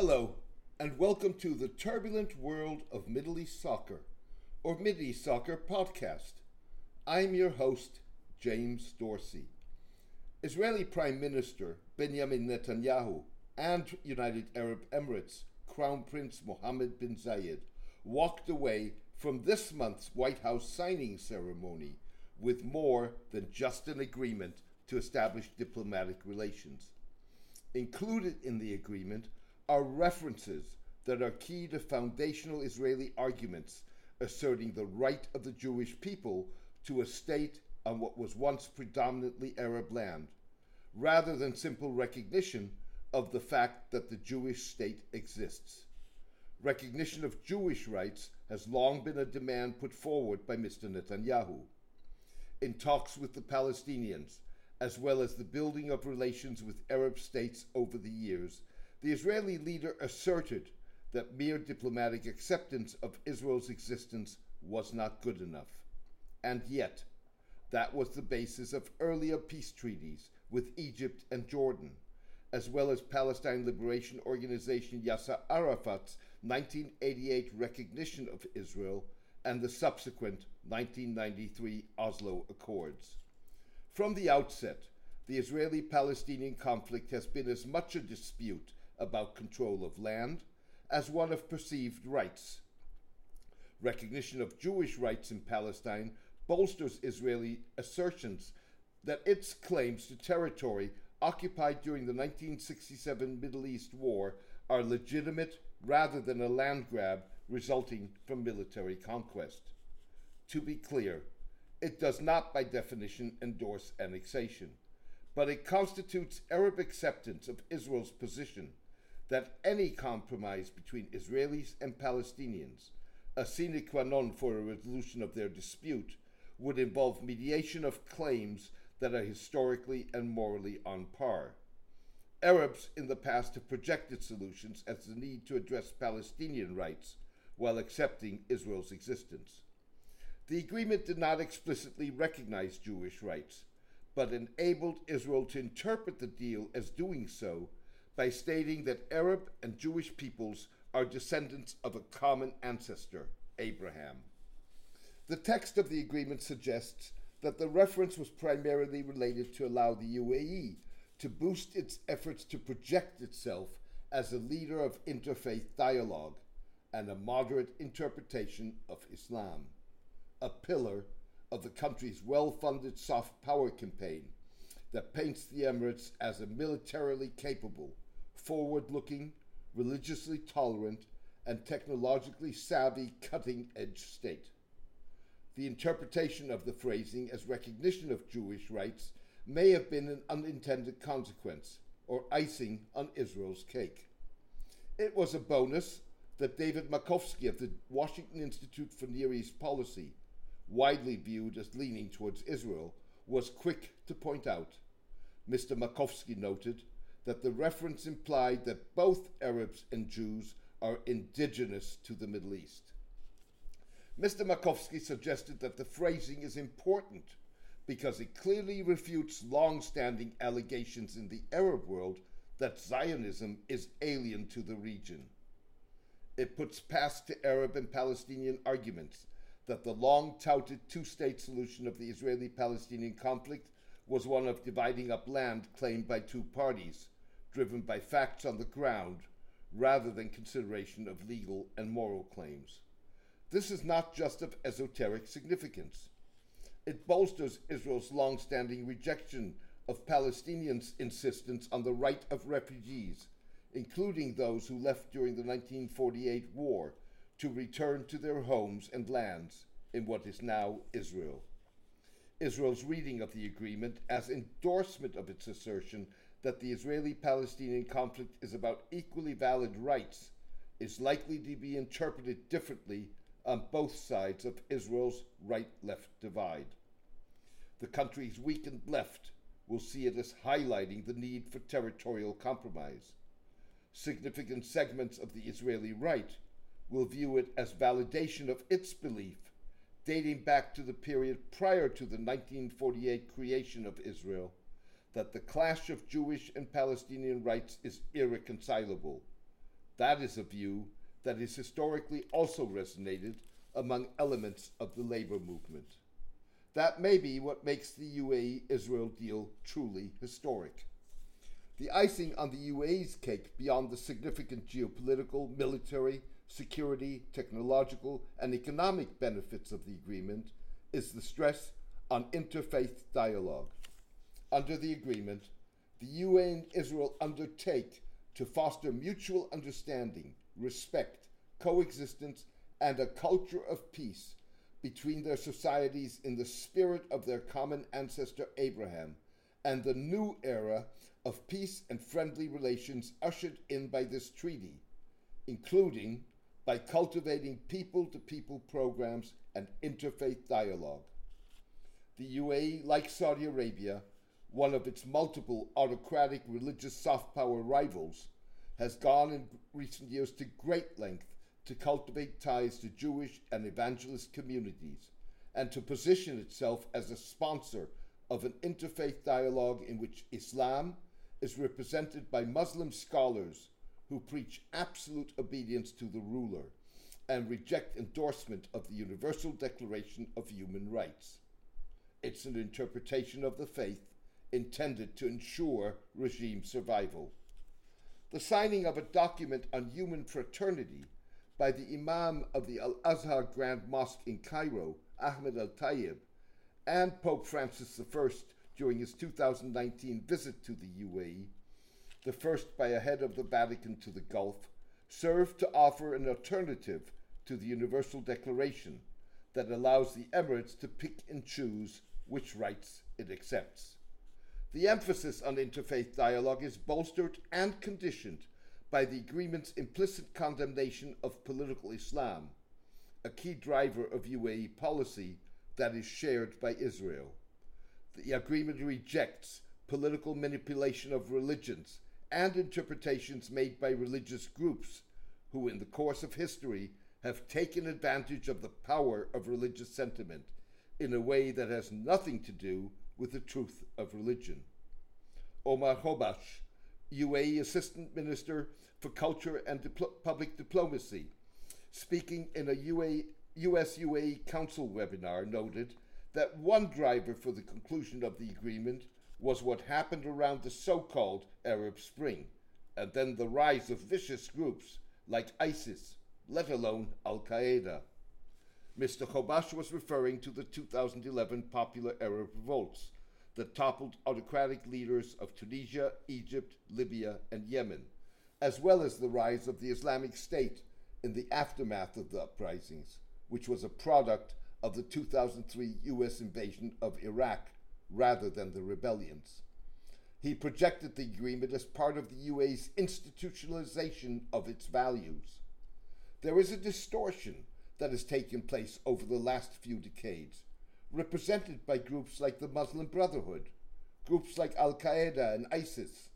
Hello, and welcome to the turbulent world of Middle East soccer, or Middle Mideast Soccer podcast. I'm your host, James Dorsey. Israeli Prime Minister Benjamin Netanyahu and United Arab Emirates Crown Prince Mohammed bin Zayed walked away from this month's White House signing ceremony with more than just an agreement to establish diplomatic relations. Included in the agreement are references that are key to foundational Israeli arguments asserting the right of the Jewish people to a state on what was once predominantly Arab land, rather than simple recognition of the fact that the Jewish state exists. Recognition of Jewish rights has long been a demand put forward by Mr. Netanyahu. In talks with the Palestinians, as well as the building of relations with Arab states over the years, the Israeli leader asserted that mere diplomatic acceptance of Israel's existence was not good enough. And yet, that was the basis of earlier peace treaties with Egypt and Jordan, as well as Palestine Liberation Organization Yasser Arafat's 1988 recognition of Israel and the subsequent 1993 Oslo Accords. From the outset, the Israeli Palestinian conflict has been as much a dispute about control of land as one of perceived rights. Recognition of Jewish rights in Palestine bolsters Israeli assertions that its claims to territory occupied during the 1967 Middle East War are legitimate rather than a land grab resulting from military conquest. To be clear, it does not by definition endorse annexation, but it constitutes Arab acceptance of Israel's position that any compromise between Israelis and Palestinians, a sine qua non for a resolution of their dispute, would involve mediation of claims that are historically and morally on par. Arabs in the past have projected solutions as the need to address Palestinian rights while accepting Israel's existence. The agreement did not explicitly recognize Jewish rights, but enabled Israel to interpret the deal as doing so by stating that Arab and Jewish peoples are descendants of a common ancestor, Abraham. The text of the agreement suggests that the reference was primarily related to allow the UAE to boost its efforts to project itself as a leader of interfaith dialogue and a moderate interpretation of Islam, a pillar of the country's well funded soft power campaign that paints the Emirates as a militarily capable forward looking, religiously tolerant, and technologically savvy cutting edge state. The interpretation of the phrasing as recognition of Jewish rights may have been an unintended consequence or icing on Israel's cake. It was a bonus that David Makovsky of the Washington Institute for Near East Policy, widely viewed as leaning towards Israel, was quick to point out. Mr. Makovsky noted that the reference implied that both Arabs and Jews are indigenous to the Middle East. Mr. Makovsky suggested that the phrasing is important because it clearly refutes long standing allegations in the Arab world that Zionism is alien to the region. It puts past to Arab and Palestinian arguments that the long touted two state solution of the Israeli Palestinian conflict was one of dividing up land claimed by two parties driven by facts on the ground rather than consideration of legal and moral claims. This is not just of esoteric significance. It bolsters Israel's long standing rejection of Palestinians' insistence on the right of refugees, including those who left during the 1948 war, to return to their homes and lands in what is now Israel. Israel's reading of the agreement as endorsement of its assertion that the Israeli Palestinian conflict is about equally valid rights is likely to be interpreted differently on both sides of Israel's right left divide. The country's weakened left will see it as highlighting the need for territorial compromise. Significant segments of the Israeli right will view it as validation of its belief, dating back to the period prior to the 1948 creation of Israel, that the clash of Jewish and Palestinian rights is irreconcilable, That is a view that has historically also resonated among elements of the labor movement. That may be what makes the UAE Israel deal truly historic. The icing on the UAE's cake, beyond the significant geopolitical, military, security, technological, and economic benefits of the agreement, is the stress on interfaith dialogue. Under the agreement, the UAE and Israel undertake to foster mutual understanding, respect, coexistence, and a culture of peace between their societies in the spirit of their common ancestor Abraham and the new era of peace and friendly relations ushered in by this treaty, including by cultivating people to people programs and interfaith dialogue. The UAE, like Saudi Arabia, one of its multiple autocratic religious soft power rivals, has gone in recent years to great length to cultivate ties to Jewish and evangelist communities and to position itself as a sponsor of an interfaith dialogue in which Islam is represented by Muslim scholars who preach absolute obedience to the ruler and reject endorsement of the Universal Declaration of Human Rights. It's an interpretation of the faith intended to ensure regime survival. The signing of a document on human fraternity by the Imam of the Al Azhar Grand Mosque in Cairo, Ahmed Al Tayyib, and Pope Francis I during his 2019 visit to the UAE, the first by a head of the Vatican to the Gulf, served to offer an alternative to the Universal Declaration that allows the Emirates to pick and choose which rights it accepts. The emphasis on interfaith dialogue is bolstered and conditioned by the agreement's implicit condemnation of political Islam, a key driver of UAE policy that is shared by Israel. The agreement rejects political manipulation of religions and interpretations made by religious groups who, in the course of history, have taken advantage of the power of religious sentiment in a way that has nothing to do with the truth of religion. Omar Ghobash, UAE Assistant Minister for Culture and Public Diplomacy, speaking in a UAE, US UAE Council webinar, noted that one driver for the conclusion of the agreement was what happened around the so called Arab Spring, and then the rise of vicious groups like ISIS, let alone Al Qaeda. Mr. Ghobash was referring to the 2011 popular Arab revolts that toppled autocratic leaders of Tunisia, Egypt, Libya, and Yemen, as well as the rise of the Islamic State in the aftermath of the uprisings, which was a product of the 2003 US invasion of Iraq rather than the rebellions. He projected the agreement as part of the UAE's institutionalization of its values. There is a distortion that has taken place over the last few decades represented by groups like the Muslim Brotherhood, groups like Al Qaeda and ISIS.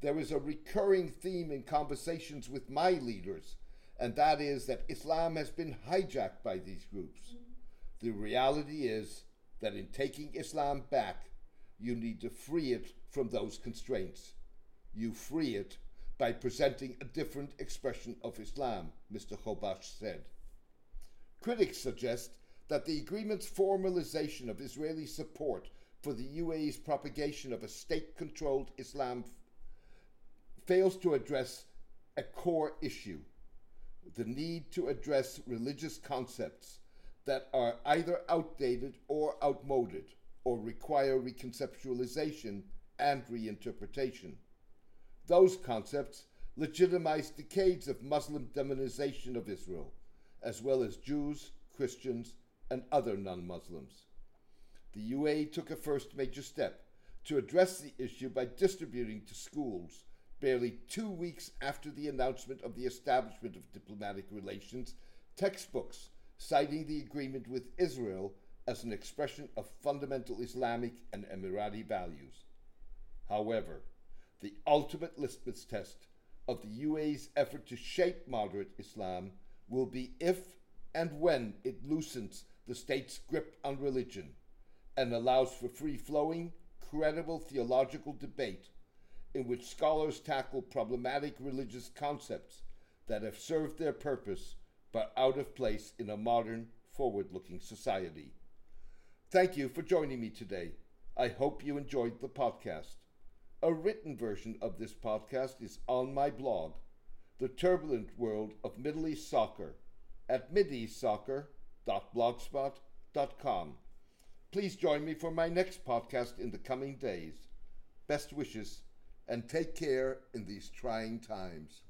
There is a recurring theme in conversations with my leaders, and that is that Islam has been hijacked by these groups. The reality is that in taking Islam back, you need to free it from those constraints. You free it by presenting a different expression of Islam, Mr. Ghobash said. Critics suggest that the agreement's formalization of Israeli support for the UAE's propagation of a state controlled Islam fails to address a core issue the need to address religious concepts that are either outdated or outmoded or require reconceptualization and reinterpretation. Those concepts legitimize decades of Muslim demonization of Israel, as well as Jews, Christians, and other non Muslims. The UAE took a first major step to address the issue by distributing to schools, barely two weeks after the announcement of the establishment of diplomatic relations, textbooks citing the agreement with Israel as an expression of fundamental Islamic and Emirati values. However, the ultimate litmus test of the UAE's effort to shape moderate Islam will be if and when it loosens the state's grip on religion and allows for free flowing, credible theological debate in which scholars tackle problematic religious concepts that have served their purpose but out of place in a modern, forward looking society. Thank you for joining me today. I hope you enjoyed the podcast. A written version of this podcast is on my blog, The Turbulent World of Middle East Soccer, at mideastsoccer.blogspot.com. Please join me for my next podcast in the coming days. Best wishes and take care in these trying times.